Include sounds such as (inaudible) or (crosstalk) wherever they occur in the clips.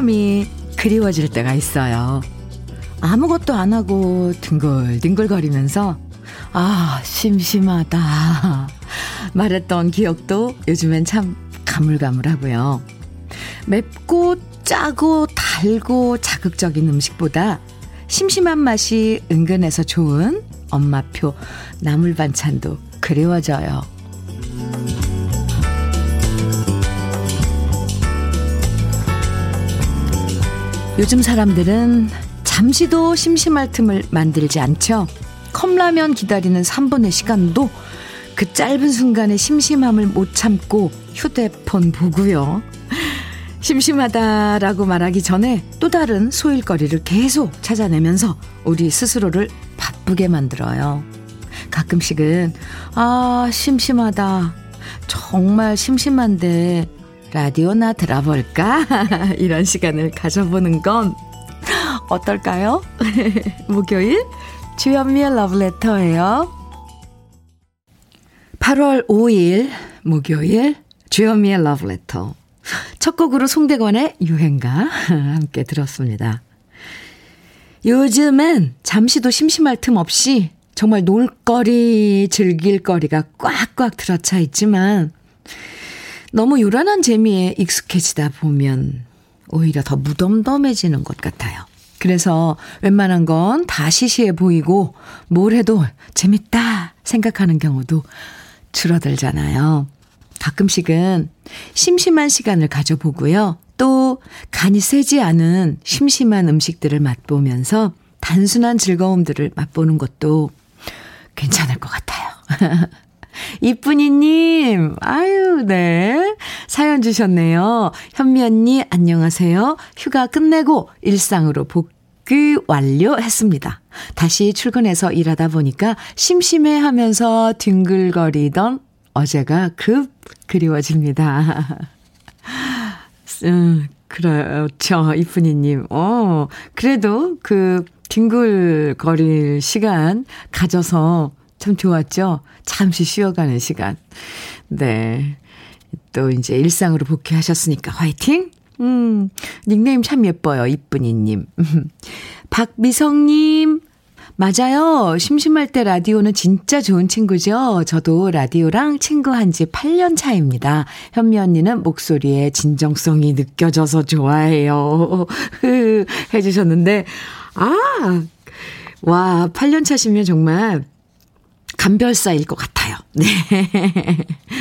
심심함이 그리워질 때가 있어요. 아무것도 안 하고 뒹굴뒹굴거리면서 아, 심심하다. 말했던 기억도 요즘엔 참 가물가물하고요. 맵고 짜고 달고 자극적인 음식보다 심심한 맛이 은근해서 좋은 엄마표 나물 반찬도 그리워져요. 요즘 사람들은 잠시도 심심할 틈을 만들지 않죠. 컵라면 기다리는 3분의 시간도 그 짧은 순간에 심심함을 못 참고 휴대폰 보고요. (laughs) 심심하다라고 말하기 전에 또 다른 소일거리를 계속 찾아내면서 우리 스스로를 바쁘게 만들어요. 가끔씩은, 아, 심심하다. 정말 심심한데, 라디오나 들어볼까? (laughs) 이런 시간을 가져보는 건 어떨까요? (laughs) 목요일 주현미의 러브레터예요. 8월 5일 목요일 주현미의 러브레터 첫 곡으로 송대관의 유행가 (laughs) 함께 들었습니다. 요즘엔 잠시도 심심할 틈 없이 정말 놀거리, 즐길 거리가 꽉꽉 들어차 있지만 너무 요란한 재미에 익숙해지다 보면 오히려 더 무덤덤해지는 것 같아요. 그래서 웬만한 건 다 시시해 보이고 뭘 해도 재밌다 생각하는 경우도 줄어들잖아요. 가끔씩은 심심한 시간을 가져보고요. 또 간이 세지 않은 심심한 음식들을 맛보면서 단순한 즐거움들을 맛보는 것도 괜찮을 것 같아요. (laughs) 이쁜이님, 아유, 네. 사연 주셨네요. 현미 언니, 안녕하세요. 휴가 끝내고 일상으로 복귀 완료했습니다. 다시 출근해서 일하다 보니까 심심해 하면서 뒹글거리던 어제가 급 그리워집니다. (laughs) 음, 그렇죠. 이쁜이님. 어, 그래도 그 뒹굴거릴 시간 가져서 참 좋았죠? 잠시 쉬어가는 시간. 네. 또 이제 일상으로 복귀하셨으니까 화이팅! 음, 닉네임 참 예뻐요. 이쁜이님. (laughs) 박미성님, 맞아요. 심심할 때 라디오는 진짜 좋은 친구죠. 저도 라디오랑 친구한 지 8년 차입니다. 현미 언니는 목소리에 진정성이 느껴져서 좋아해요. (laughs) 해주셨는데, 아, 와, 8년 차시면 정말 감별사일 것 같아요. (laughs) 네.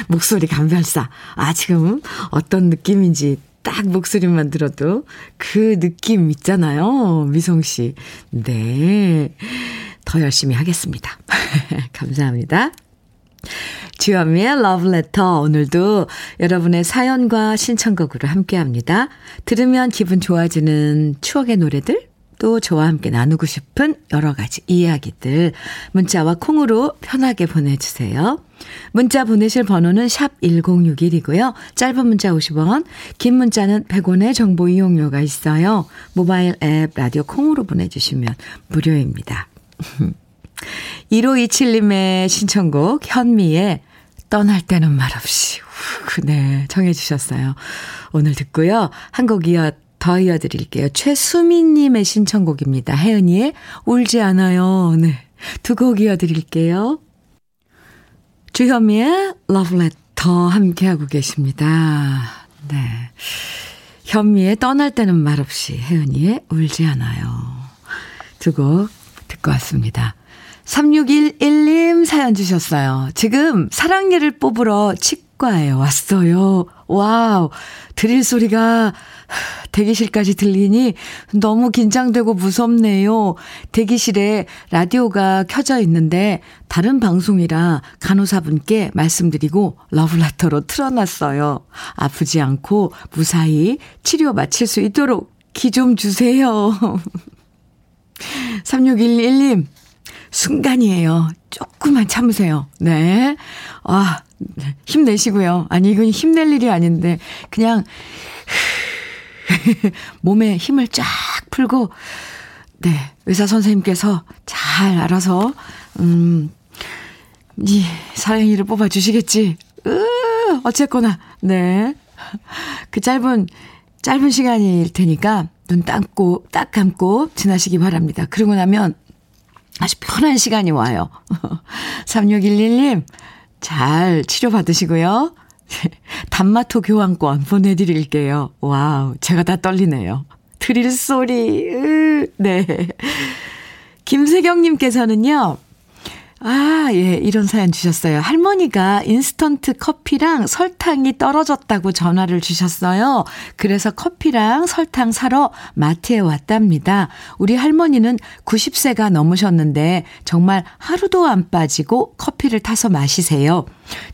목소리 감별사. 아, 지금 어떤 느낌인지 딱 목소리만 들어도 그 느낌 있잖아요. 미성 씨. 네. 더 열심히 하겠습니다. (laughs) 감사합니다. 주현미의 러브레터 오늘도 여러분의 사연과 신청곡으로 함께합니다. 들으면 기분 좋아지는 추억의 노래들 또 저와 함께 나누고 싶은 여러 가지 이야기들 문자와 콩으로 편하게 보내주세요. 문자 보내실 번호는 샵 1061이고요. 짧은 문자 50원, 긴 문자는 100원의 정보 이용료가 있어요. 모바일 앱 라디오 콩으로 보내주시면 무료입니다. (laughs) 1527님의 신청곡 현미의 떠날 때는 말없이 네 정해 주셨어요. 오늘 듣고요. 한 곡 이어 더 이어드릴게요. 최수민님의 신청곡입니다. 혜은이의 울지 않아요. 네. 두 곡 이어드릴게요. 주현미의 러브레터 함께하고 계십니다. 네. 현미의 떠날 때는 말없이 혜은이의 울지 않아요. 두 곡 듣고 왔습니다. 3611님 사연 주셨어요. 지금 사랑니를 뽑으러 치과에 왔어요. 와우. 드릴 소리가 대기실까지 들리니 너무 긴장되고 무섭네요. 대기실에 라디오가 켜져 있는데 다른 방송이라 간호사분께 말씀드리고 러브레터로 틀어놨어요. 아프지 않고 무사히 치료 마칠 수 있도록 기 좀 주세요. (laughs) 3611님, 순간이에요. 조금만 참으세요. 네. 아, 힘내시고요. 아니, 이건 힘낼 일이 아닌데, 그냥, (laughs) 몸에 힘을 쫙 풀고, 네, 의사 선생님께서 잘 알아서, 음, 이 사랑이를 뽑아주시겠지. 으, 어쨌거나, 네. 그 짧은, 짧은 시간일 테니까 눈 감고, 딱 감고 지나시기 바랍니다. 그러고 나면 아주 편한 시간이 와요. (laughs) 3611님, 잘 치료받으시고요. (laughs) 단마토 교환권 보내드릴게요. 와우, 제가 다 떨리네요. 드릴 소리, 으, 네. 김세경님께서는요, 아, 예, 이런 사연 주셨어요. 할머니가 인스턴트 커피랑 설탕이 떨어졌다고 전화를 주셨어요. 그래서 커피랑 설탕 사러 마트에 왔답니다. 우리 할머니는 90세가 넘으셨는데 정말 하루도 안 빠지고 커피를 타서 마시세요.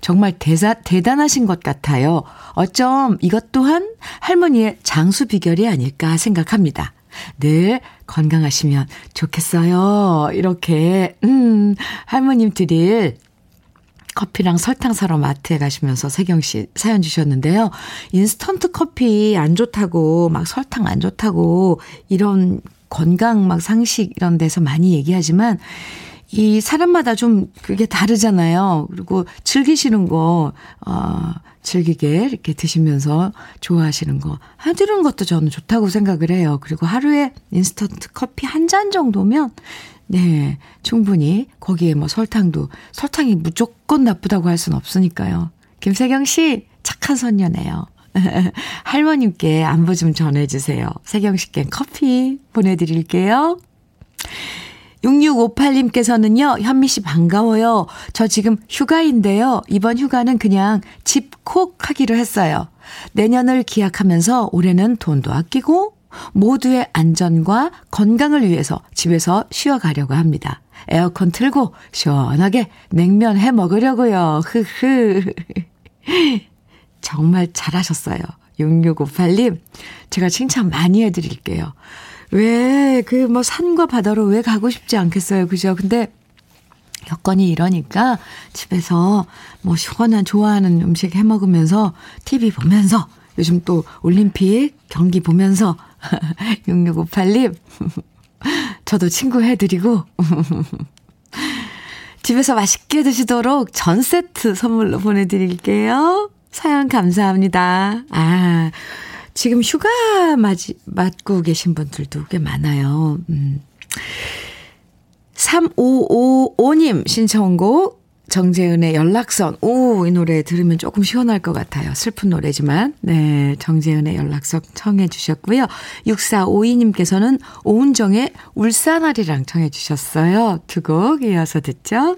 정말 대사, 대단하신 것 같아요. 어쩜 이것 또한 할머니의 장수 비결이 아닐까 생각합니다. 늘 건강하시면 좋겠어요. 이렇게, 음, 할머님 드릴 커피랑 설탕 사러 마트에 가시면서 세경 씨 사연 주셨는데요. 인스턴트 커피 안 좋다고, 막 설탕 안 좋다고, 이런 건강 막 상식 이런 데서 많이 얘기하지만, 이 사람마다 좀 그게 다르잖아요. 그리고 즐기시는 거, 어, 즐기게 이렇게 드시면서 좋아하시는 거. 하드는 것도 저는 좋다고 생각을 해요. 그리고 하루에 인스턴트 커피 한 잔 정도면, 네, 충분히 거기에 뭐 설탕도, 설탕이 무조건 나쁘다고 할 수는 없으니까요. 김세경 씨, 착한 손녀네요. (laughs) 할머님께 안부 좀 전해주세요. 세경 씨께 커피 보내드릴게요. 6658님께서는요, 현미 씨 반가워요. 저 지금 휴가인데요. 이번 휴가는 그냥 집콕 하기로 했어요. 내년을 기약하면서 올해는 돈도 아끼고 모두의 안전과 건강을 위해서 집에서 쉬어가려고 합니다. 에어컨 틀고 시원하게 냉면 해 먹으려고요. 흐흐. 정말 잘하셨어요. 6658님, 제가 칭찬 많이 해드릴게요. 왜, 그, 뭐, 산과 바다로 왜 가고 싶지 않겠어요. 그죠? 근데, 여건이 이러니까 집에서 뭐 시원한 좋아하는 음식 해 먹으면서 TV 보면서 요즘 또 올림픽 경기 보면서 (laughs) 6658님 (laughs) 저도 친구 해드리고 (laughs) 집에서 맛있게 드시도록 전 세트 선물로 보내드릴게요. 사연 감사합니다. 아, 지금 휴가 맞이, 맞고 계신 분들도 꽤 많아요. 음. 3555님 신청곡 정재은의 연락선. 오, 이 노래 들으면 조금 시원할 것 같아요. 슬픈 노래지만. 네, 정재은의 연락선 청해 주셨고요. 6452님께서는 오은정의 울산아리랑 청해 주셨어요. 두 곡 이어서 듣죠.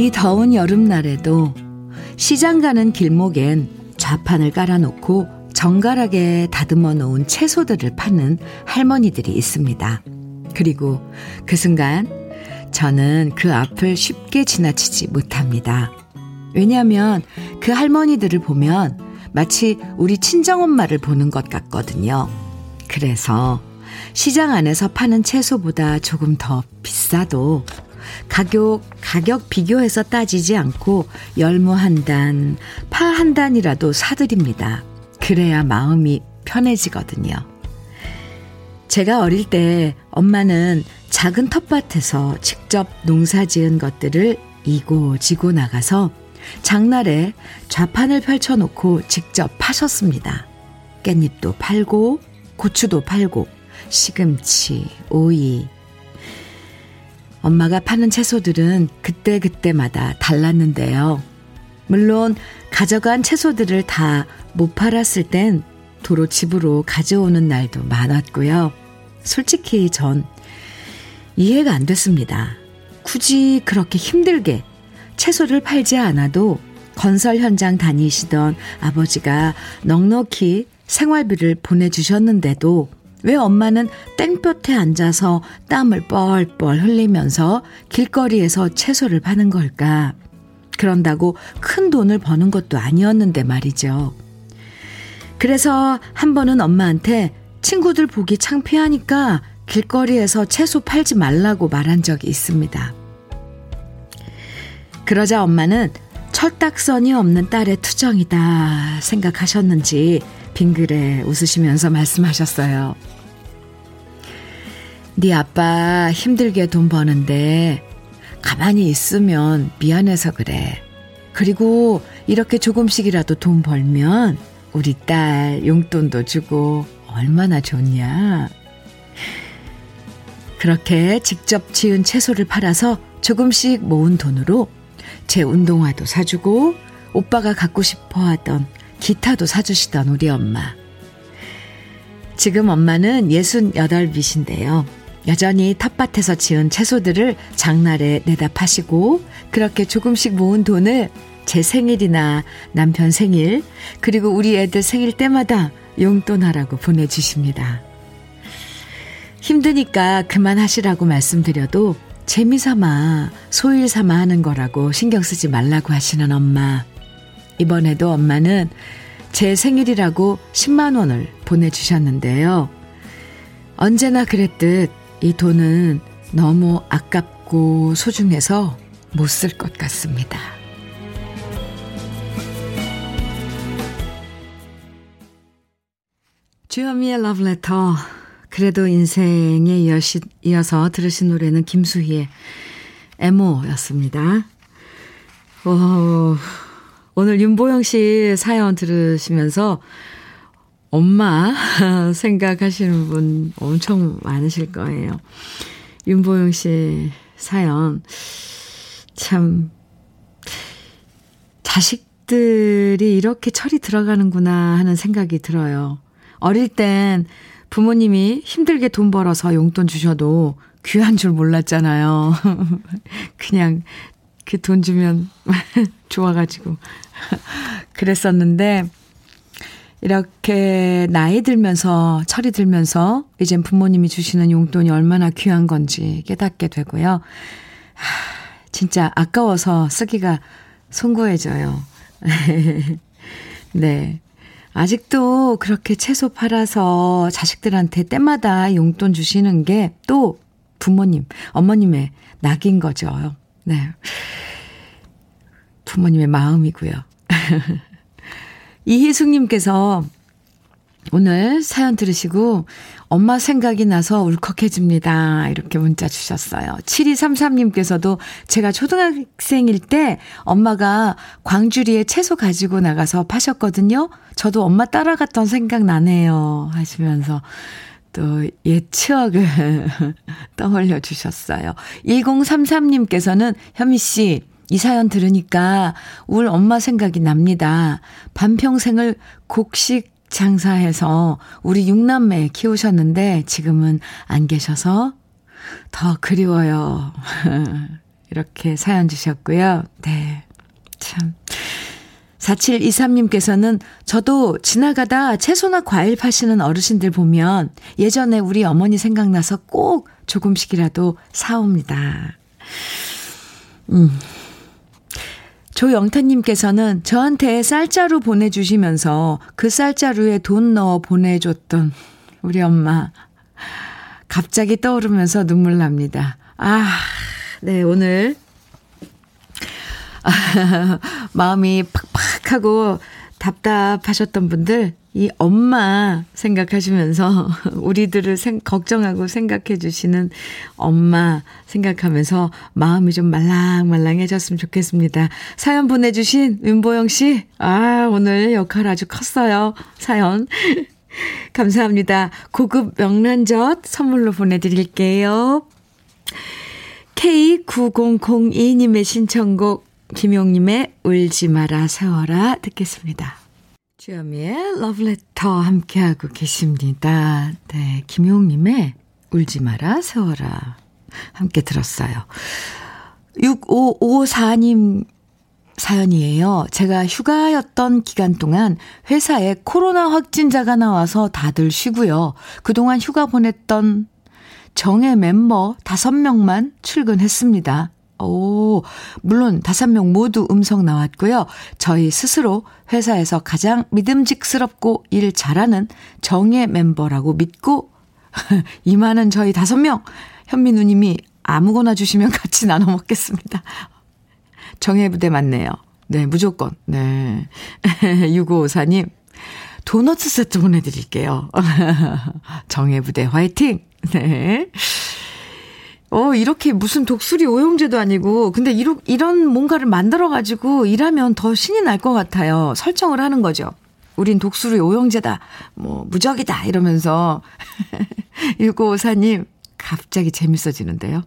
이 더운 여름날에도 시장 가는 길목엔 좌판을 깔아놓고 정갈하게 다듬어 놓은 채소들을 파는 할머니들이 있습니다. 그리고 그 순간 저는 그 앞을 쉽게 지나치지 못합니다. 왜냐하면 그 할머니들을 보면 마치 우리 친정엄마를 보는 것 같거든요. 그래서 시장 안에서 파는 채소보다 조금 더 비싸도 가격, 가격 비교해서 따지지 않고 열무 한 단, 파 한 단이라도 사드립니다. 그래야 마음이 편해지거든요. 제가 어릴 때 엄마는 작은 텃밭에서 직접 농사 지은 것들을 이고 지고 나가서 장날에 좌판을 펼쳐놓고 직접 파셨습니다. 깻잎도 팔고, 고추도 팔고, 시금치, 오이, 엄마가 파는 채소들은 그때그때마다 달랐는데요. 물론 가져간 채소들을 다 못 팔았을 땐 도로 집으로 가져오는 날도 많았고요. 솔직히 전 이해가 안 됐습니다. 굳이 그렇게 힘들게 채소를 팔지 않아도 건설 현장 다니시던 아버지가 넉넉히 생활비를 보내주셨는데도 왜 엄마는 땡볕에 앉아서 땀을 뻘뻘 흘리면서 길거리에서 채소를 파는 걸까? 그런다고 큰 돈을 버는 것도 아니었는데 말이죠. 그래서 한 번은 엄마한테 친구들 보기 창피하니까 길거리에서 채소 팔지 말라고 말한 적이 있습니다. 그러자 엄마는 철딱선이 없는 딸의 투정이다 생각하셨는지 빙그레 웃으시면서 말씀하셨어요. 네 아빠 힘들게 돈 버는데 가만히 있으면 미안해서 그래. 그리고 이렇게 조금씩이라도 돈 벌면 우리 딸 용돈도 주고 얼마나 좋냐. 그렇게 직접 지은 채소를 팔아서 조금씩 모은 돈으로 제 운동화도 사주고 오빠가 갖고 싶어 하던 기타도 사주시던 우리 엄마. 지금 엄마는 68빛인데요. 여전히 텃밭에서 지은 채소들을 장날에 내다 파시고 그렇게 조금씩 모은 돈을 제 생일이나 남편 생일 그리고 우리 애들 생일 때마다 용돈하라고 보내주십니다. 힘드니까 그만하시라고 말씀드려도 재미삼아 소일 삼아 하는 거라고 신경 쓰지 말라고 하시는 엄마. 이번에도 엄마는 제 생일이라고 10만 원을 보내주셨는데요. 언제나 그랬듯 이 돈은 너무 아깝고 소중해서 못 쓸 것 같습니다. 주현미의 러브레터. 그래도 인생에 이어서 들으신 노래는 김수희의 에모였습니다. 오, 오늘 윤보영 씨 사연 들으시면서 엄마 (laughs) 생각하시는 분 엄청 많으실 거예요. 윤보영 씨 사연. 참, 자식들이 이렇게 철이 들어가는구나 하는 생각이 들어요. 어릴 땐 부모님이 힘들게 돈 벌어서 용돈 주셔도 귀한 줄 몰랐잖아요. (laughs) 그냥 그 돈 주면 (laughs) 좋아가지고. (laughs) 그랬었는데, 이렇게 나이 들면서, 철이 들면서, 이젠 부모님이 주시는 용돈이 얼마나 귀한 건지 깨닫게 되고요. 진짜 아까워서 쓰기가 송구해져요. (laughs) 네. 아직도 그렇게 채소 팔아서 자식들한테 때마다 용돈 주시는 게 또 부모님, 어머님의 낙인 거죠. 네. 부모님의 마음이고요. (laughs) 이희숙님께서 오늘 사연 들으시고 엄마 생각이 나서 울컥해집니다. 이렇게 문자 주셨어요. 7233님께서도 제가 초등학생일 때 엄마가 광주리에 채소 가지고 나가서 파셨거든요. 저도 엄마 따라갔던 생각 나네요. 하시면서 또옛 추억을 (laughs) 떠올려 주셨어요. 1033님께서는 현미 씨, 이 사연 들으니까 울 엄마 생각이 납니다. 반평생을 곡식 장사해서 우리 육남매 키우셨는데 지금은 안 계셔서 더 그리워요. (laughs) 이렇게 사연 주셨고요. 네. 참. 4723님께서는 저도 지나가다 채소나 과일 파시는 어르신들 보면 예전에 우리 어머니 생각나서 꼭 조금씩이라도 사옵니다. 음, 조영태님께서는 저한테 쌀자루 보내주시면서 그 쌀자루에 돈 넣어 보내줬던 우리 엄마. 갑자기 떠오르면서 눈물 납니다. 아, 네, 오늘. 아, (laughs) 마음이 팍 팍하고 답답하셨던 분들, 이 엄마 생각하시면서 (laughs) 우리들을 생, 걱정하고 생각해 주시는 엄마 생각하면서 마음이 좀 말랑말랑해졌으면 좋겠습니다. 사연 보내주신 윤보영 씨, 아, 오늘 역할 아주 컸어요. 사연. (laughs) 감사합니다. 고급 명란젓 선물로 보내드릴게요. K9002님의 신청곡 김용님의 울지 마라 세워라 듣겠습니다. 주여미의 러브레터 함께하고 계십니다. 네, 김용님의 울지 마라 세워라 함께 들었어요. 6554님 사연이에요. 제가 휴가였던 기간 동안 회사에 코로나 확진자가 나와서 다들 쉬고요. 그동안 휴가 보냈던 정의 멤버 5명만 출근했습니다. 오, 물론 5명 모두 음성 나왔고요. 저희 스스로 회사에서 가장 믿음직스럽고 일 잘하는 정의 멤버라고 믿고 (laughs) 이만은 저희 5명 현미 누님이 아무거나 주시면 같이 나눠 먹겠습니다. 정해부대 맞네요. 네, 무조건. 네. (laughs) 6554님, 도넛 세트 보내드릴게요. (laughs) 정해부대 화이팅! 네. 어, 이렇게 무슨 독수리 오용제도 아니고, 근데 이러, 이런 뭔가를 만들어가지고 일하면 더 신이 날 것 같아요. 설정을 하는 거죠. 우린 독수리 오용제다. 뭐, 무적이다. 이러면서. (laughs) 1954님, 갑자기 재밌어지는데요.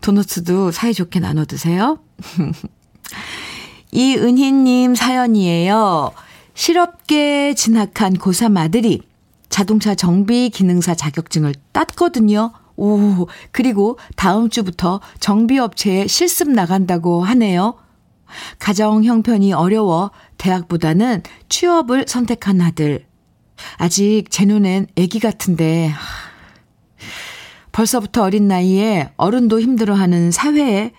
도너츠도 사이좋게 나눠 드세요. (laughs) 이은희님 사연이에요. 실업계 진학한 고3 아들이 자동차 정비 기능사 자격증을 땄거든요. 오, 그리고 다음 주부터 정비업체에 실습 나간다고 하네요. 가정 형편이 어려워 대학보다는 취업을 선택한 아들. 아직 제 눈엔 애기 같은데, 벌써부터 어린 나이에 어른도 힘들어하는 사회에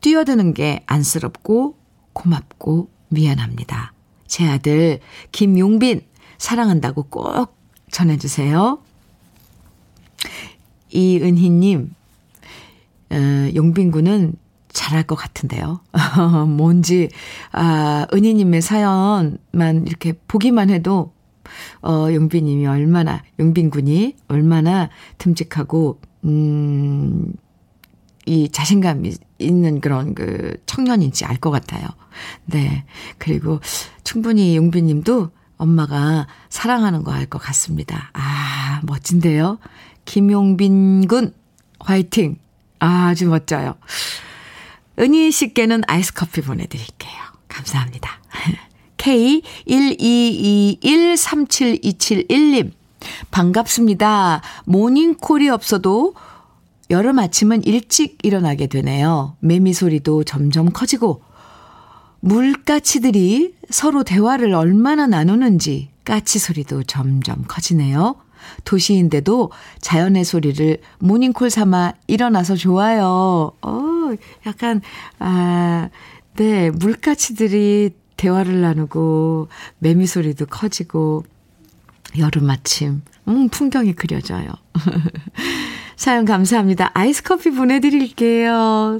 뛰어드는 게 안쓰럽고 고맙고 미안합니다. 제 아들 김용빈 사랑한다고 꼭 전해주세요. 이은희님, 어, 용빈 군은 잘할 것 같은데요. (laughs) 뭔지, 아, 은희님의 사연만 이렇게 보기만 해도, 어, 용빈님이 얼마나, 용빈 군이 얼마나 듬직하고, 음, 이 자신감이 있는 그런 그 청년인지 알 것 같아요. 네. 그리고 충분히 용빈 님도 엄마가 사랑하는 거 알 것 같습니다. 아, 멋진데요? 김용빈 군, 화이팅! 아, 아주 멋져요. 은희 씨께는 아이스 커피 보내드릴게요. 감사합니다. (laughs) K12221372721님. 반갑습니다. 모닝콜이 없어도 여름 아침은 일찍 일어나게 되네요. 매미 소리도 점점 커지고 물까치들이 서로 대화를 얼마나 나누는지 까치 소리도 점점 커지네요. 도시인데도 자연의 소리를 모닝콜 삼아 일어나서 좋아요. 어, 약간, 아, 네, 물까치들이 대화를 나누고, 매미 소리도 커지고, 여름 아침, 음, 풍경이 그려져요. (laughs) 사연 감사합니다. 아이스 커피 보내드릴게요.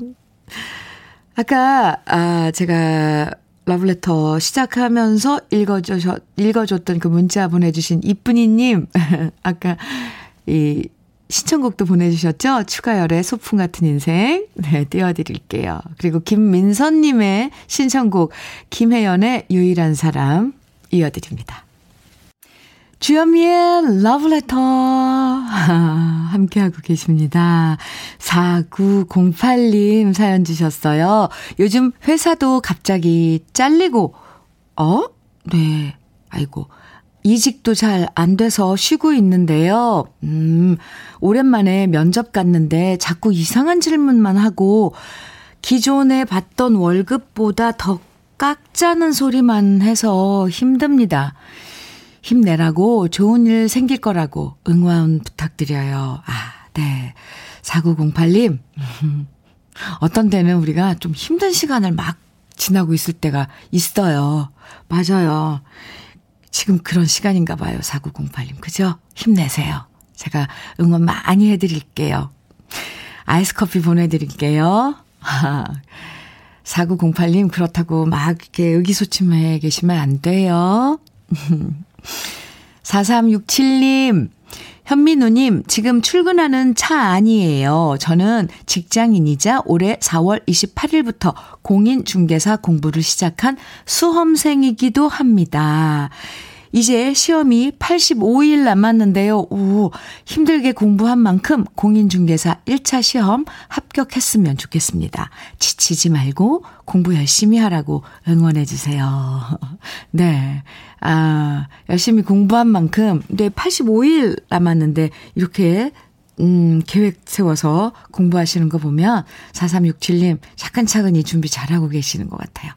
아까, 아, 제가 러브레터 시작하면서 읽어줘, 읽어줬던 그 문자 보내주신 이쁜이님. (laughs) 아까 이 신청곡도 보내주셨죠? 추가열의 소풍 같은 인생. 네, 띄워드릴게요. 그리고 김민선님의 신청곡, 김혜연의 유일한 사람 이어드립니다. 주현미의 러브레터 (laughs) 함께하고 계십니다. 4908님 사연 주셨어요. 요즘 회사도 갑자기 잘리고 어? 네. 아이고. 이직도 잘 안 돼서 쉬고 있는데요. 음, 오랜만에 면접 갔는데 자꾸 이상한 질문만 하고 기존에 받던 월급보다 더 깎자는 소리만 해서 힘듭니다. 힘내라고 좋은 일 생길 거라고 응원 부탁드려요. 아, 네. 4908님. (laughs) 어떤 때는 우리가 좀 힘든 시간을 막 지나고 있을 때가 있어요. 맞아요. 지금 그런 시간인가 봐요. 4908님. 그죠? 힘내세요. 제가 응원 많이 해드릴게요. 아이스 커피 보내드릴게요. (laughs) 4908님, 그렇다고 막 이렇게 의기소침해 계시면 안 돼요. (laughs) 4367님, 현민우님, 지금 출근하는 차 아니에요. 저는 직장인이자 올해 4월 28일부터 공인중개사 공부를 시작한 수험생이기도 합니다. 이제 시험이 85일 남았는데요. 오, 힘들게 공부한 만큼 공인중개사 1차 시험 합격했으면 좋겠습니다. 지치지 말고 공부 열심히 하라고 응원해주세요. (laughs) 네. 아, 열심히 공부한 만큼, 네, 85일 남았는데, 이렇게, 음, 계획 세워서 공부하시는 거 보면, 4367님, 차근차근히 준비 잘하고 계시는 것 같아요.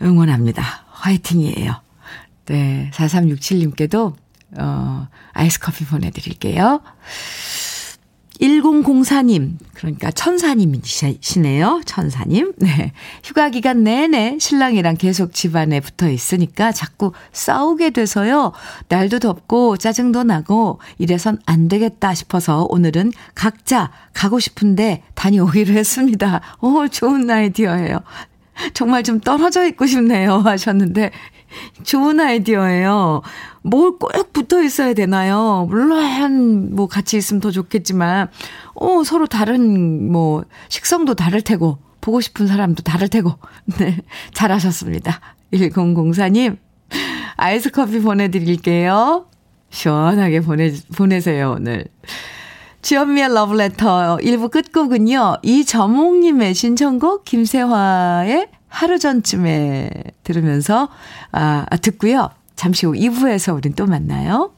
응원합니다. 화이팅이에요. 네, 4367님께도, 어, 아이스 커피 보내드릴게요. 1004님, 그러니까 천사님이시네요. 천사님. 네. 휴가 기간 내내 신랑이랑 계속 집안에 붙어 있으니까 자꾸 싸우게 돼서요. 날도 덥고 짜증도 나고 이래선 안 되겠다 싶어서 오늘은 각자 가고 싶은데 다녀오기로 했습니다. 오, 좋은 아이디어예요. 정말 좀 떨어져 있고 싶네요. 하셨는데, (laughs) 좋은 아이디어예요. 뭘 꼭 붙어 있어야 되나요? 물론, 뭐, 같이 있으면 더 좋겠지만, 어, 서로 다른, 뭐, 식성도 다를 테고, 보고 싶은 사람도 다를 테고, (laughs) 네. 잘하셨습니다. 1004님, 아이스 커피 보내드릴게요. 시원하게 보내, 보내세요, 오늘. 주현미의 러브레터 1부 끝곡은요. 이점옥님의 신청곡 김세화의 하루 전쯤에 들으면서 아, 아 듣고요. 잠시 후 2부에서 우린 또 만나요.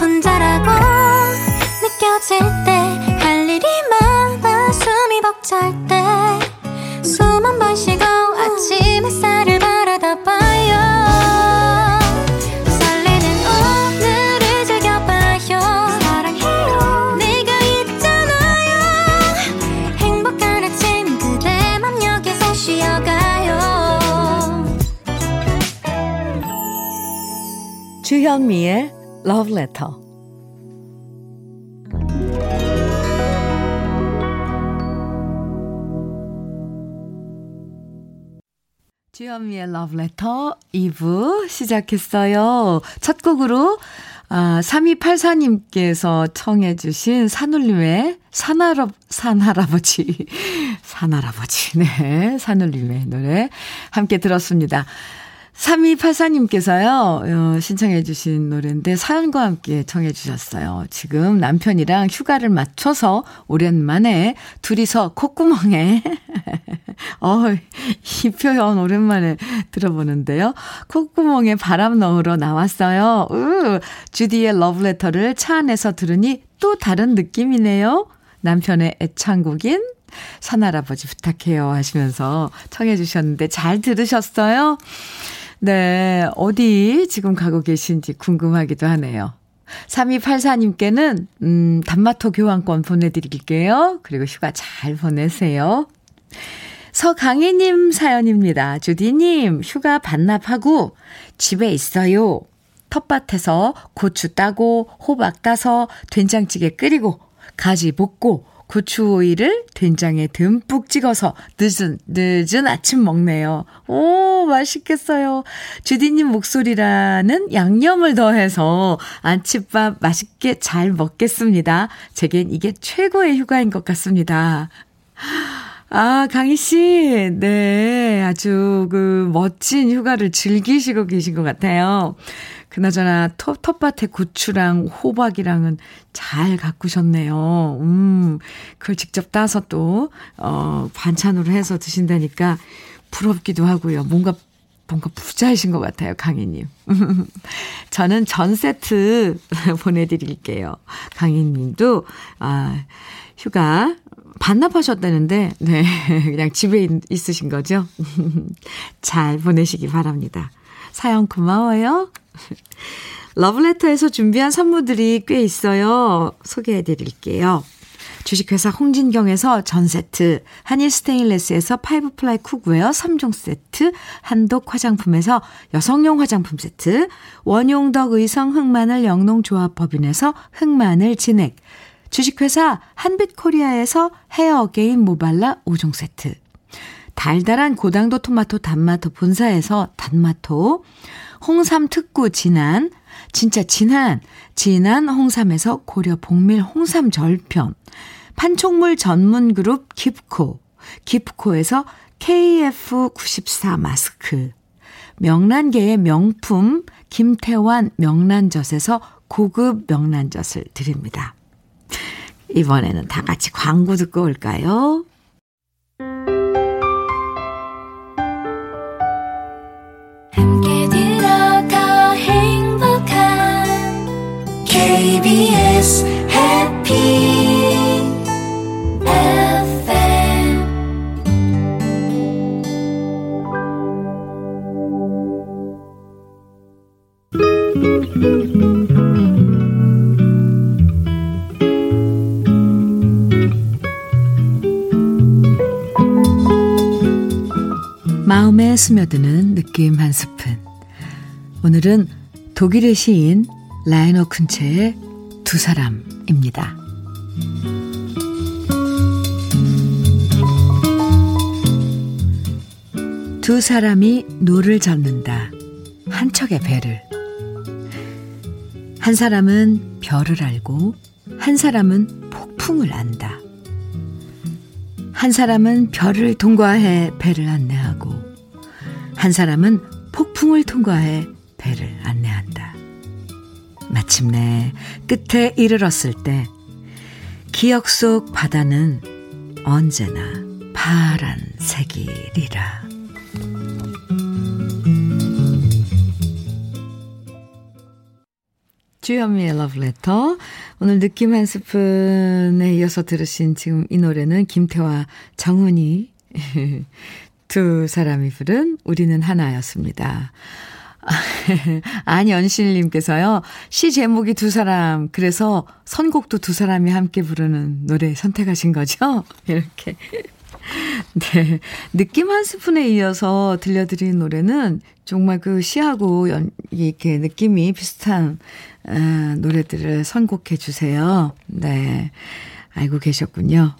혼자라고 느껴질 때 할 일이 많아 숨이 벅찰 때 숨 한 번 쉬고 아침 햇살을 주현미의 Love Letter. 주현미의 Love Letter 2부 시작했어요. 첫 곡으로 아, 3284님께서 청해주신 산울림의 산할업, 산할아버지. (laughs) 산할아버지. 네. 산울림의 노래 함께 들었습니다. 3284님께서요, 어, 신청해주신 노래인데 사연과 함께 청해주셨어요. 지금 남편이랑 휴가를 맞춰서 오랜만에 둘이서 콧구멍에, (laughs) 어, 이 표현 오랜만에 들어보는데요. 콧구멍에 바람 넣으러 나왔어요. 으, 주디의 러브레터를 차 안에서 들으니 또 다른 느낌이네요. 남편의 애창곡인 산할아버지 부탁해요 하시면서 청해주셨는데 잘 들으셨어요? 네, 어디 지금 가고 계신지 궁금하기도 하네요. 3284님께는, 음, 단마토 교환권 보내드릴게요. 그리고 휴가 잘 보내세요. 서강희님 사연입니다. 주디님, 휴가 반납하고 집에 있어요. 텃밭에서 고추 따고, 호박 따서, 된장찌개 끓이고, 가지 볶고, 고추 오이를 된장에 듬뿍 찍어서 늦은, 늦은 아침 먹네요. 오, 맛있겠어요. 주디님 목소리라는 양념을 더해서 안치밥 맛있게 잘 먹겠습니다. 제겐 이게 최고의 휴가인 것 같습니다. 아, 강희 씨. 네. 아주 그 멋진 휴가를 즐기시고 계신 것 같아요. 그나저나 텃, 텃밭에 고추랑 호박이랑은 잘 가꾸셨네요. 음, 그걸 직접 따서 또, 어, 반찬으로 해서 드신다니까 부럽기도 하고요. 뭔가, 뭔가 부자이신 것 같아요, 강희님. (laughs) 저는 전 세트 (laughs) 보내드릴게요. 강희님도, 아, 휴가 반납하셨다는데, 네, (laughs) 그냥 집에 있 으신 거죠? 잘 보내시기 바랍니다. 사연 고마워요. (laughs) 러브레터에서 준비한 선물들이 꽤 있어요. 소개해 드릴게요. 주식회사 홍진경에서 전 세트, 한일 스테인레스에서 five ply cookware 3종 세트, 한독 화장품에서 여성용 화장품 세트, 원용덕 의성 흑마늘 영농조합법인에서 흑마늘 진액, 주식회사 한빛코리아에서 헤어 어게인 모발라 5종 세트, 달달한 고당도 토마토 단마토 본사에서 단마토, 홍삼 특구 진한, 진짜 진한, 진한 홍삼에서 고려 복밀 홍삼 절편, 판촉물 전문 그룹 깁코, 깁코에서 KF94 마스크, 명란계의 명품 김태환 명란젓에서 고급 명란젓을 드립니다. 이번에는 다 같이 광고 듣고 올까요? KBS 해피 마음에 스며드는 느낌 한 스푼. 오늘은 독일의 시인 라이너 쿤체의 두 사람입니다. 두 사람이 노를 젓는다. 한 척의 배를. 한 사람은 별을 알고 한 사람은 폭풍을 안다. 한 사람은 별을 통과해 배를 안내하고 한 사람은 폭풍을 통과해 배를 안내한다. 마침내 끝에 이르렀을 때 기억 속 바다는 언제나 파란색이리라. 주현미의 러브레터. 오늘 느낌 한 스푼에 이어서 들으신 지금 이 노래는 김태화, 정은이 (laughs) 두 사람이 부른 우리는 하나였습니다. (laughs) 안연실님께서요, 시 제목이 두 사람, 그래서 선곡도 두 사람이 함께 부르는 노래 선택하신 거죠? (laughs) 이렇게. (laughs) 네. 느낌 한 스푼에 이어서 들려드린 노래는 정말 그 시하고 연, 이렇게 느낌이 비슷한 아, 노래들을 선곡해 주세요. 네. 알고 계셨군요.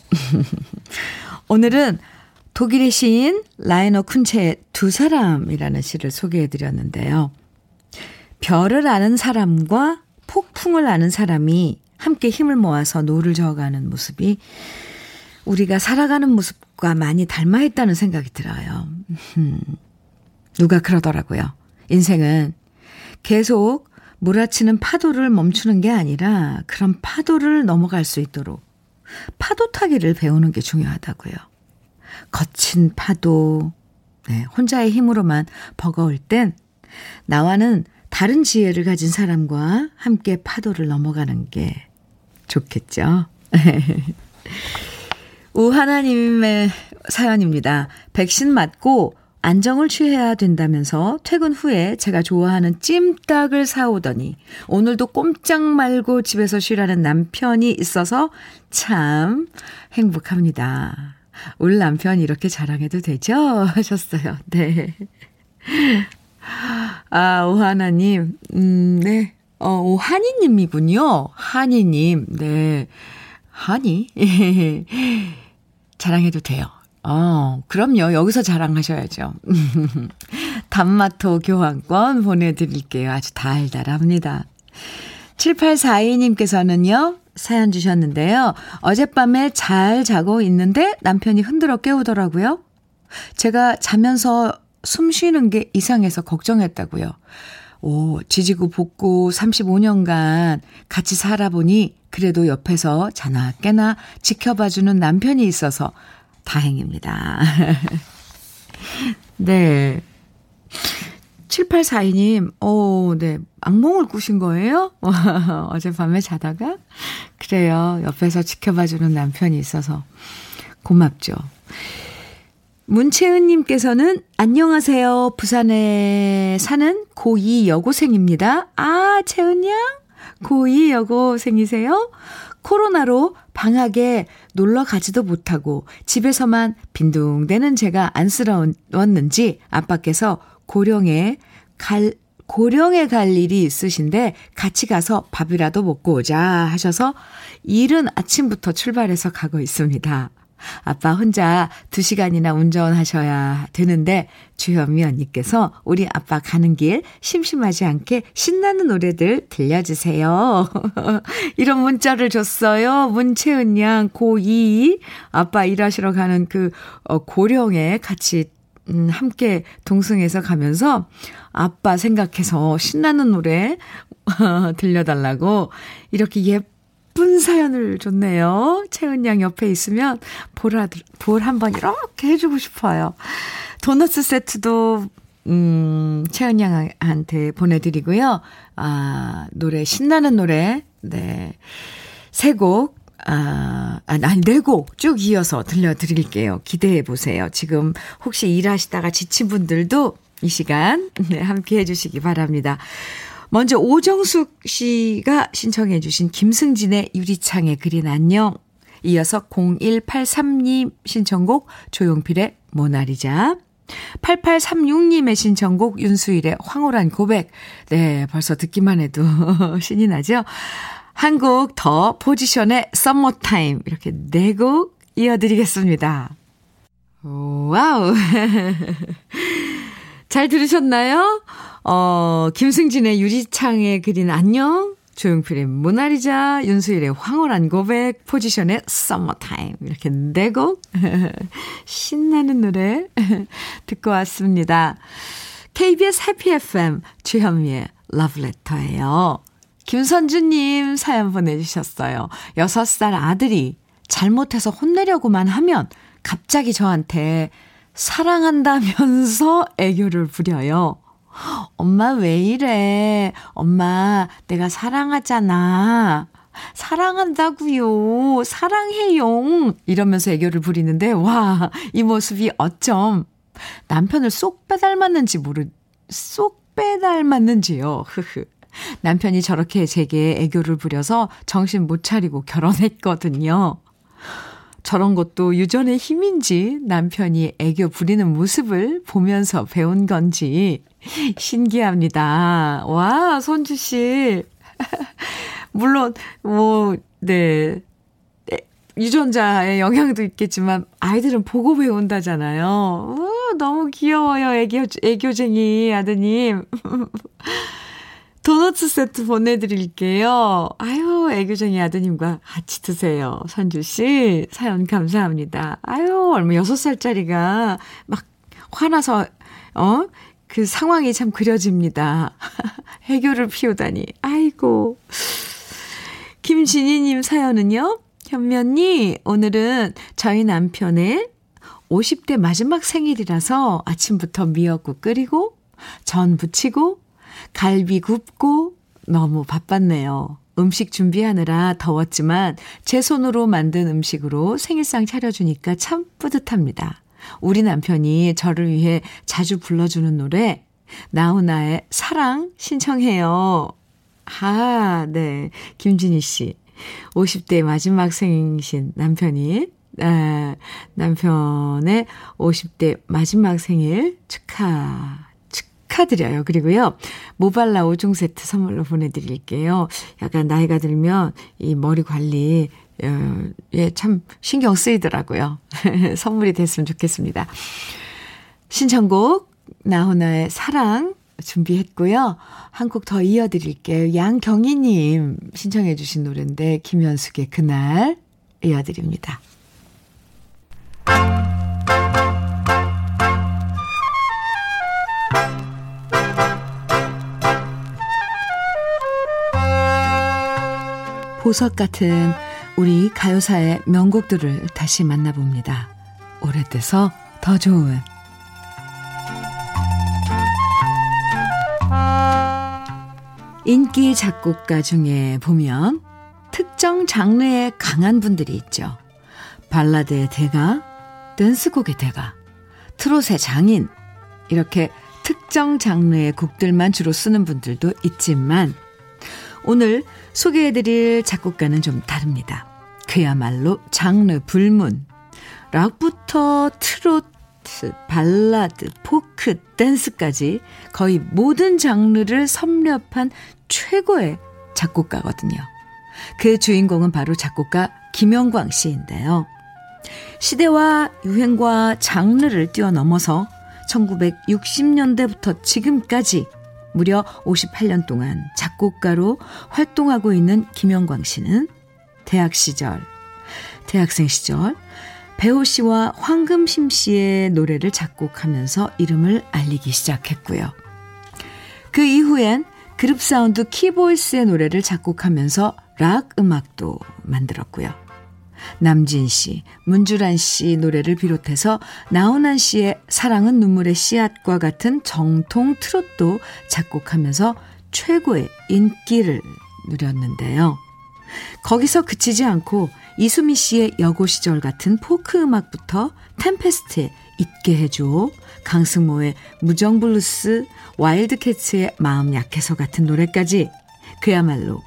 오늘은 독일의 시인 라이너 쿤체의 두 사람이라는 시를 소개해 드렸는데요. 별을 아는 사람과 폭풍을 아는 사람이 함께 힘을 모아서 노를 저어가는 모습이 우리가 살아가는 모습과 많이 닮아 있다는 생각이 들어요. 누가 그러더라고요. 인생은 계속 몰아치는 파도를 멈추는 게 아니라 그런 파도를 넘어갈 수 있도록 파도 타기를 배우는 게 중요하다고요. 거친 파도, 네, 혼자의 힘으로만 버거울 땐 나와는 다른 지혜를 가진 사람과 함께 파도를 넘어가는 게 좋겠죠. (laughs) 우하나님의 사연입니다. 백신 맞고 안정을 취해야 된다면서 퇴근 후에 제가 좋아하는 찜닭을 사오더니 오늘도 꼼짝 말고 집에서 쉬라는 남편이 있어서 참 행복합니다. 우리 남편 이렇게 자랑해도 되죠? (laughs) 하셨어요. 네. 아, 오하나님, 음, 네. 어, 오하니님이군요. 하니님, 네. 하니? (laughs) 자랑해도 돼요. 어, 그럼요. 여기서 자랑하셔야죠. (laughs) 단마토 교환권 보내드릴게요. 아주 달달합니다. 7842님께서는요, 사연 주셨는데요. 어젯밤에 잘 자고 있는데 남편이 흔들어 깨우더라고요. 제가 자면서 숨 쉬는 게 이상해서 걱정했다고요. 오, 지지고 볶고 35년간 같이 살아보니 그래도 옆에서 자나 깨나 지켜봐주는 남편이 있어서 다행입니다. (laughs) 네. 7842님, 오, 네. 악몽을 꾸신 거예요? (laughs) 어젯밤에 자다가? 그래요. 옆에서 지켜봐주는 남편이 있어서 고맙죠. 문채은님께서는 안녕하세요. 부산에 사는 고2 여고생입니다. 아, 채은양? 고2 여고생이세요? 코로나로 방학에 놀러 가지도 못하고 집에서만 빈둥대는 제가 안쓰러웠는지 아빠께서 고령에 갈, 고령에 갈 일이 있으신데 같이 가서 밥이라도 먹고 오자 하셔서 이른 아침부터 출발해서 가고 있습니다. 아빠 혼자 두 시간이나 운전하셔야 되는데 주현미 언니께서 우리 아빠 가는 길 심심하지 않게 신나는 노래들 들려주세요. (laughs) 이런 문자를 줬어요. 문채은 양 고2 아빠 일하시러 가는 그 어, 고령에 같이 음, 함께 동승해서 가면서 아빠 생각해서 신나는 노래 (laughs) 들려달라고 이렇게 예쁜 사연을 줬네요. 채은 양 옆에 있으면 볼, 볼 한번 이렇게 해주고 싶어요. 도너츠 세트도, 음, 채은 양한테 보내드리고요. 아, 노래, 신나는 노래, 네. 세 곡, 아, 아니, 네곡쭉 이어서 들려드릴게요. 기대해 보세요. 지금 혹시 일하시다가 지친 분들도 이 시간, 네, 함께 해주시기 바랍니다. 먼저 오정숙 씨가 신청해 주신 김승진의 유리창에 그린 안녕. 이어서 0183님 신청곡 조용필의 모나리자. 8836님의 신청곡 윤수일의 황홀한 고백. 네, 벌써 듣기만 해도 (laughs) 신이 나죠? 한 곡 더 포지션의 Summer Time 이렇게 네 곡 이어드리겠습니다. Wow. (laughs) 잘 들으셨나요? 어, 김승진의 유리창에 그린 안녕. 조용필의 모나리자, 윤수일의 황홀한 고백, 포지션의 Summer Time. 이렇게 네 곡. (laughs) 신나는 노래 (laughs) 듣고 왔습니다. KBS 해피 FM 주현미의 러브레터예요. 김선주님 사연 보내주셨어요. 6살 아들이 잘못해서 혼내려고만 하면 갑자기 저한테 사랑한다면서 (laughs) 애교를 부려요. 엄마 왜 이래? 엄마 내가 사랑하잖아. 사랑한다고요. 사랑해용. 이러면서 애교를 부리는데 와, 이 모습이 어쩜 남편을 쏙 빼닮았는지 모르 쏙 빼닮았는지요. 흐흐. (laughs) 남편이 저렇게 제게 애교를 부려서 정신 못 차리고 결혼했거든요. 저런 것도 유전의 힘인지 남편이 애교 부리는 모습을 보면서 배운 건지 신기합니다. 와, 손주 씨. (laughs) 물론, 뭐, 네. 유전자의 영향도 있겠지만 아이들은 보고 배운다잖아요. 우, 너무 귀여워요. 애교, 애교쟁이 아드님. (laughs) 도너츠 세트 보내드릴게요. 아유, 애교쟁이 아드님과 같이 드세요. 선주씨, 사연 감사합니다. 아유, 얼마 6살짜리가 막 화나서, 어? 그 상황이 참 그려집니다. (laughs) 애교를 피우다니. 아이고. 김진희님 사연은요? 현면이 오늘은 저희 남편의 50대 마지막 생일이라서 아침부터 미역국 끓이고 전 부치고 갈비 굽고 너무 바빴네요. 음식 준비하느라 더웠지만 제 손으로 만든 음식으로 생일상 차려주니까 참 뿌듯합니다. 우리 남편이 저를 위해 자주 불러주는 노래, 나훈아의 사랑 신청해요. 아, 네. 김진희 씨. 50대 마지막 생신 남편이, 아, 남편의 50대 마지막 생일 축하 축하드려요. 그리고요, 모발라 5종 세트 선물로 보내드릴게요. 약간 나이가 들면 이 머리 관리, 어, 예, 참 신경 쓰이더라고요. (laughs) 선물이 됐으면 좋겠습니다. 신청곡, 나훈아의 사랑 준비했고요. 한 곡 더 이어드릴게요. 양경희님 신청해주신 노래인데, 김현숙의 그날 이어드립니다. 보석 같은 우리 가요사의 명곡들을 다시 만나봅니다. 오래돼서 더 좋은 인기 작곡가 중에 보면 특정 장르에 강한 분들이 있죠. 발라드의 대가, 댄스곡의 대가, 트롯의 장인, 이렇게 특정 장르의 곡들만 주로 쓰는 분들도 있지만, 오늘 소개해드릴 작곡가는 좀 다릅니다. 그야말로 장르 불문. 락부터 트로트, 발라드, 포크, 댄스까지 거의 모든 장르를 섭렵한 최고의 작곡가거든요. 그 주인공은 바로 작곡가 김영광 씨인데요. 시대와 유행과 장르를 뛰어넘어서 1960년대부터 지금까지 무려 58년 동안 작곡가로 활동하고 있는 김영광 씨는 대학 시절, 대학생 시절 배호 씨와 황금심 씨의 노래를 작곡하면서 이름을 알리기 시작했고요. 그 이후엔 그룹 사운드 키보이스의 노래를 작곡하면서 락 음악도 만들었고요. 남진 씨, 문주란 씨 노래를 비롯해서 나훈아 씨의 사랑은 눈물의 씨앗과 같은 정통 트롯도 작곡하면서 최고의 인기를 누렸는데요. 거기서 그치지 않고 이수미 씨의 여고 시절 같은 포크 음악부터 템페스트의 잊게 해줘, 강승모의 무정블루스, 와일드캣츠의 마음 약해서 같은 노래까지 그야말로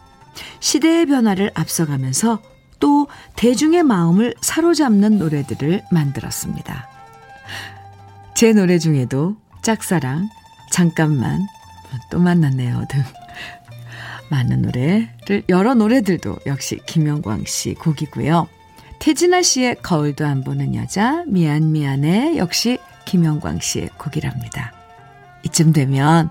시대의 변화를 앞서가면서 또 대중의 마음을 사로잡는 노래들을 만들었습니다. 제 노래 중에도 짝사랑, 잠깐만, 또 만났네요 등 많은 노래를 여러 노래들도 역시 김영광 씨 곡이고요. 태진아 씨의 거울도 안 보는 여자 미안 미안해 역시 김영광 씨의 곡이랍니다. 이쯤 되면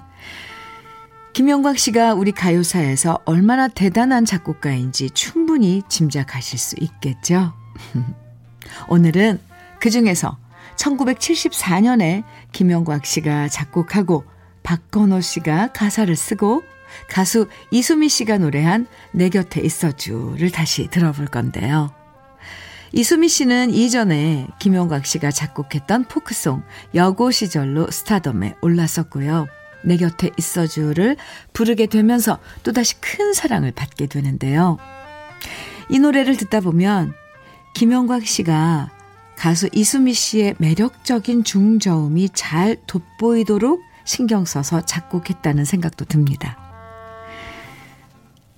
김영광 씨가 우리 가요사에서 얼마나 대단한 작곡가인지 충분히 짐작하실 수 있겠죠. (laughs) 오늘은 그 중에서 1974년에 김영광 씨가 작곡하고 박건호 씨가 가사를 쓰고 가수 이수미 씨가 노래한 내 곁에 있어주를 다시 들어볼 건데요. 이수미 씨는 이전에 김용광 씨가 작곡했던 포크송 여고 시절로 스타덤에 올랐었고요. 내 곁에 있어주를 부르게 되면서 또다시 큰 사랑을 받게 되는데요. 이 노래를 듣다 보면 김영광 씨가 가수 이수미 씨의 매력적인 중저음이 잘 돋보이도록 신경 써서 작곡했다는 생각도 듭니다.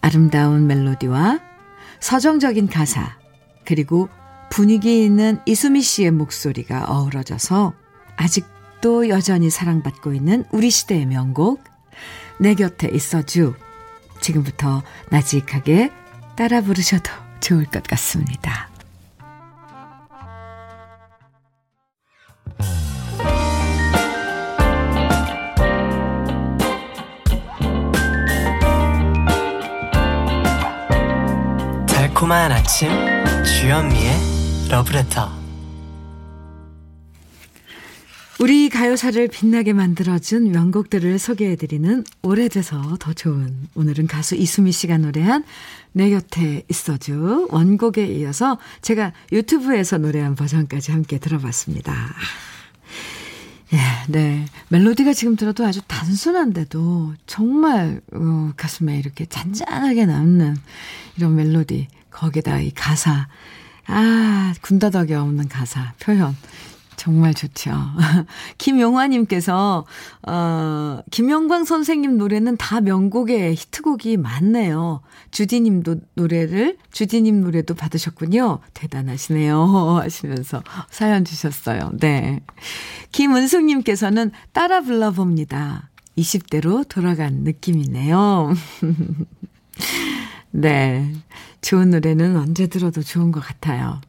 아름다운 멜로디와 서정적인 가사, 그리고 분위기 있는 이수미 씨의 목소리가 어우러져서 아직 도 여전히 사랑받고 있는 우리 시대의 명곡, 내 곁에 있어주. 지금부터 나직하게 따라 부르셔도 좋을 것 같습니다. 달콤한 아침 주현미의 러브레터 우리 가요사를 빛나게 만들어준 명곡들을 소개해드리는 오래돼서 더 좋은 오늘은 가수 이수미 씨가 노래한 내 곁에 있어줘 원곡에 이어서 제가 유튜브에서 노래한 버전까지 함께 들어봤습니다. 예, 네. 멜로디가 지금 들어도 아주 단순한데도 정말 어, 가슴에 이렇게 잔잔하게 남는 이런 멜로디. 거기다 이 가사. 아, 군더더기 없는 가사, 표현. 정말 좋죠. (laughs) 김용화님께서, 어, 김영광 선생님 노래는 다 명곡의 히트곡이 많네요. 주디님도 노래를, 주디님 노래도 받으셨군요. 대단하시네요. (laughs) 하시면서 사연 주셨어요. 네. 김은숙님께서는 따라 불러봅니다. 20대로 돌아간 느낌이네요. (laughs) 네. 좋은 노래는 언제 들어도 좋은 것 같아요.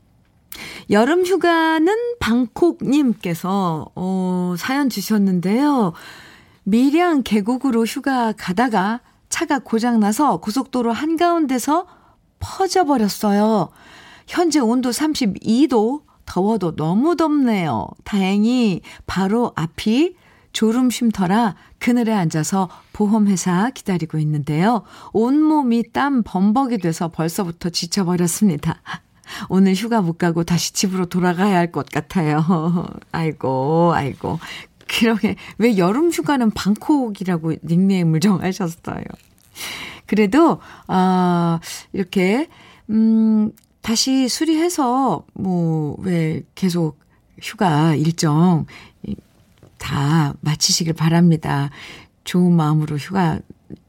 여름 휴가는 방콕님께서, 어, 사연 주셨는데요. 밀양 계곡으로 휴가 가다가 차가 고장나서 고속도로 한가운데서 퍼져버렸어요. 현재 온도 32도, 더워도 너무 덥네요. 다행히 바로 앞이 졸음 쉼터라 그늘에 앉아서 보험회사 기다리고 있는데요. 온몸이 땀 범벅이 돼서 벌써부터 지쳐버렸습니다. 오늘 휴가 못 가고 다시 집으로 돌아가야 할 것 같아요. (laughs) 아이고, 아이고. 그러게, 왜 여름 휴가는 방콕이라고 닉네임을 정하셨어요? 그래도, 아, 이렇게, 음, 다시 수리해서, 뭐, 왜 계속 휴가 일정 다 마치시길 바랍니다. 좋은 마음으로 휴가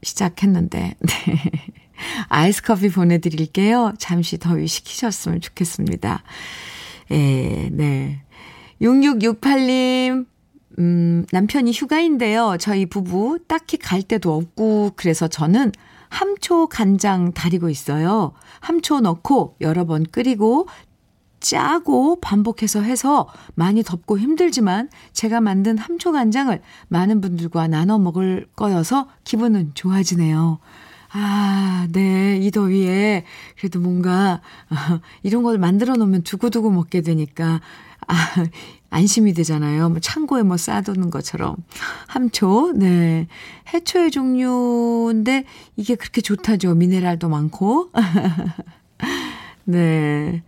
시작했는데, (laughs) 네. 아이스 커피 보내드릴게요. 잠시 더위 식히셨으면 좋겠습니다. 예, 네. 6668님, 음, 남편이 휴가인데요. 저희 부부 딱히 갈 데도 없고, 그래서 저는 함초 간장 다리고 있어요. 함초 넣고 여러 번 끓이고 짜고 반복해서 해서 많이 덥고 힘들지만 제가 만든 함초 간장을 많은 분들과 나눠 먹을 거여서 기분은 좋아지네요. 아, 네. 이 더위에 그래도 뭔가 아, 이런 걸 만들어 놓으면 두고두고 먹게 되니까 아, 안심이 되잖아요. 뭐 창고에 뭐 쌓아두는 것처럼. 함초, 네. 해초의 종류인데 이게 그렇게 좋다죠. 미네랄도 많고. (laughs) 네.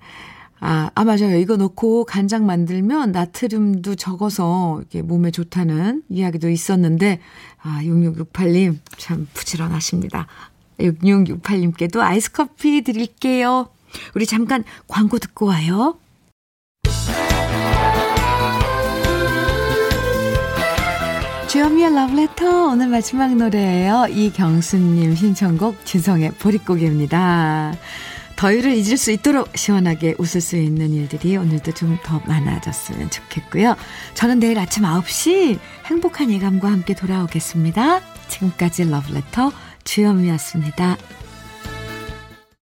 아, 아, 맞아요. 이거 넣고 간장 만들면 나트륨도 적어서 이게 몸에 좋다는 이야기도 있었는데, 아, 6668님, 참 부지런하십니다. 6668님께도 아이스 커피 드릴게요. 우리 잠깐 광고 듣고 와요. 주현미의 러브레터 오늘 마지막 노래예요. 이경수님 신청곡 지성의 보릿고개입니다. 더위를 잊을 수 있도록 시원하게 웃을 수 있는 일들이 오늘도 좀 더 많아졌으면 좋겠고요. 저는 내일 아침 9시 행복한 예감과 함께 돌아오겠습니다. 지금까지 러브레터 주현미였습니다.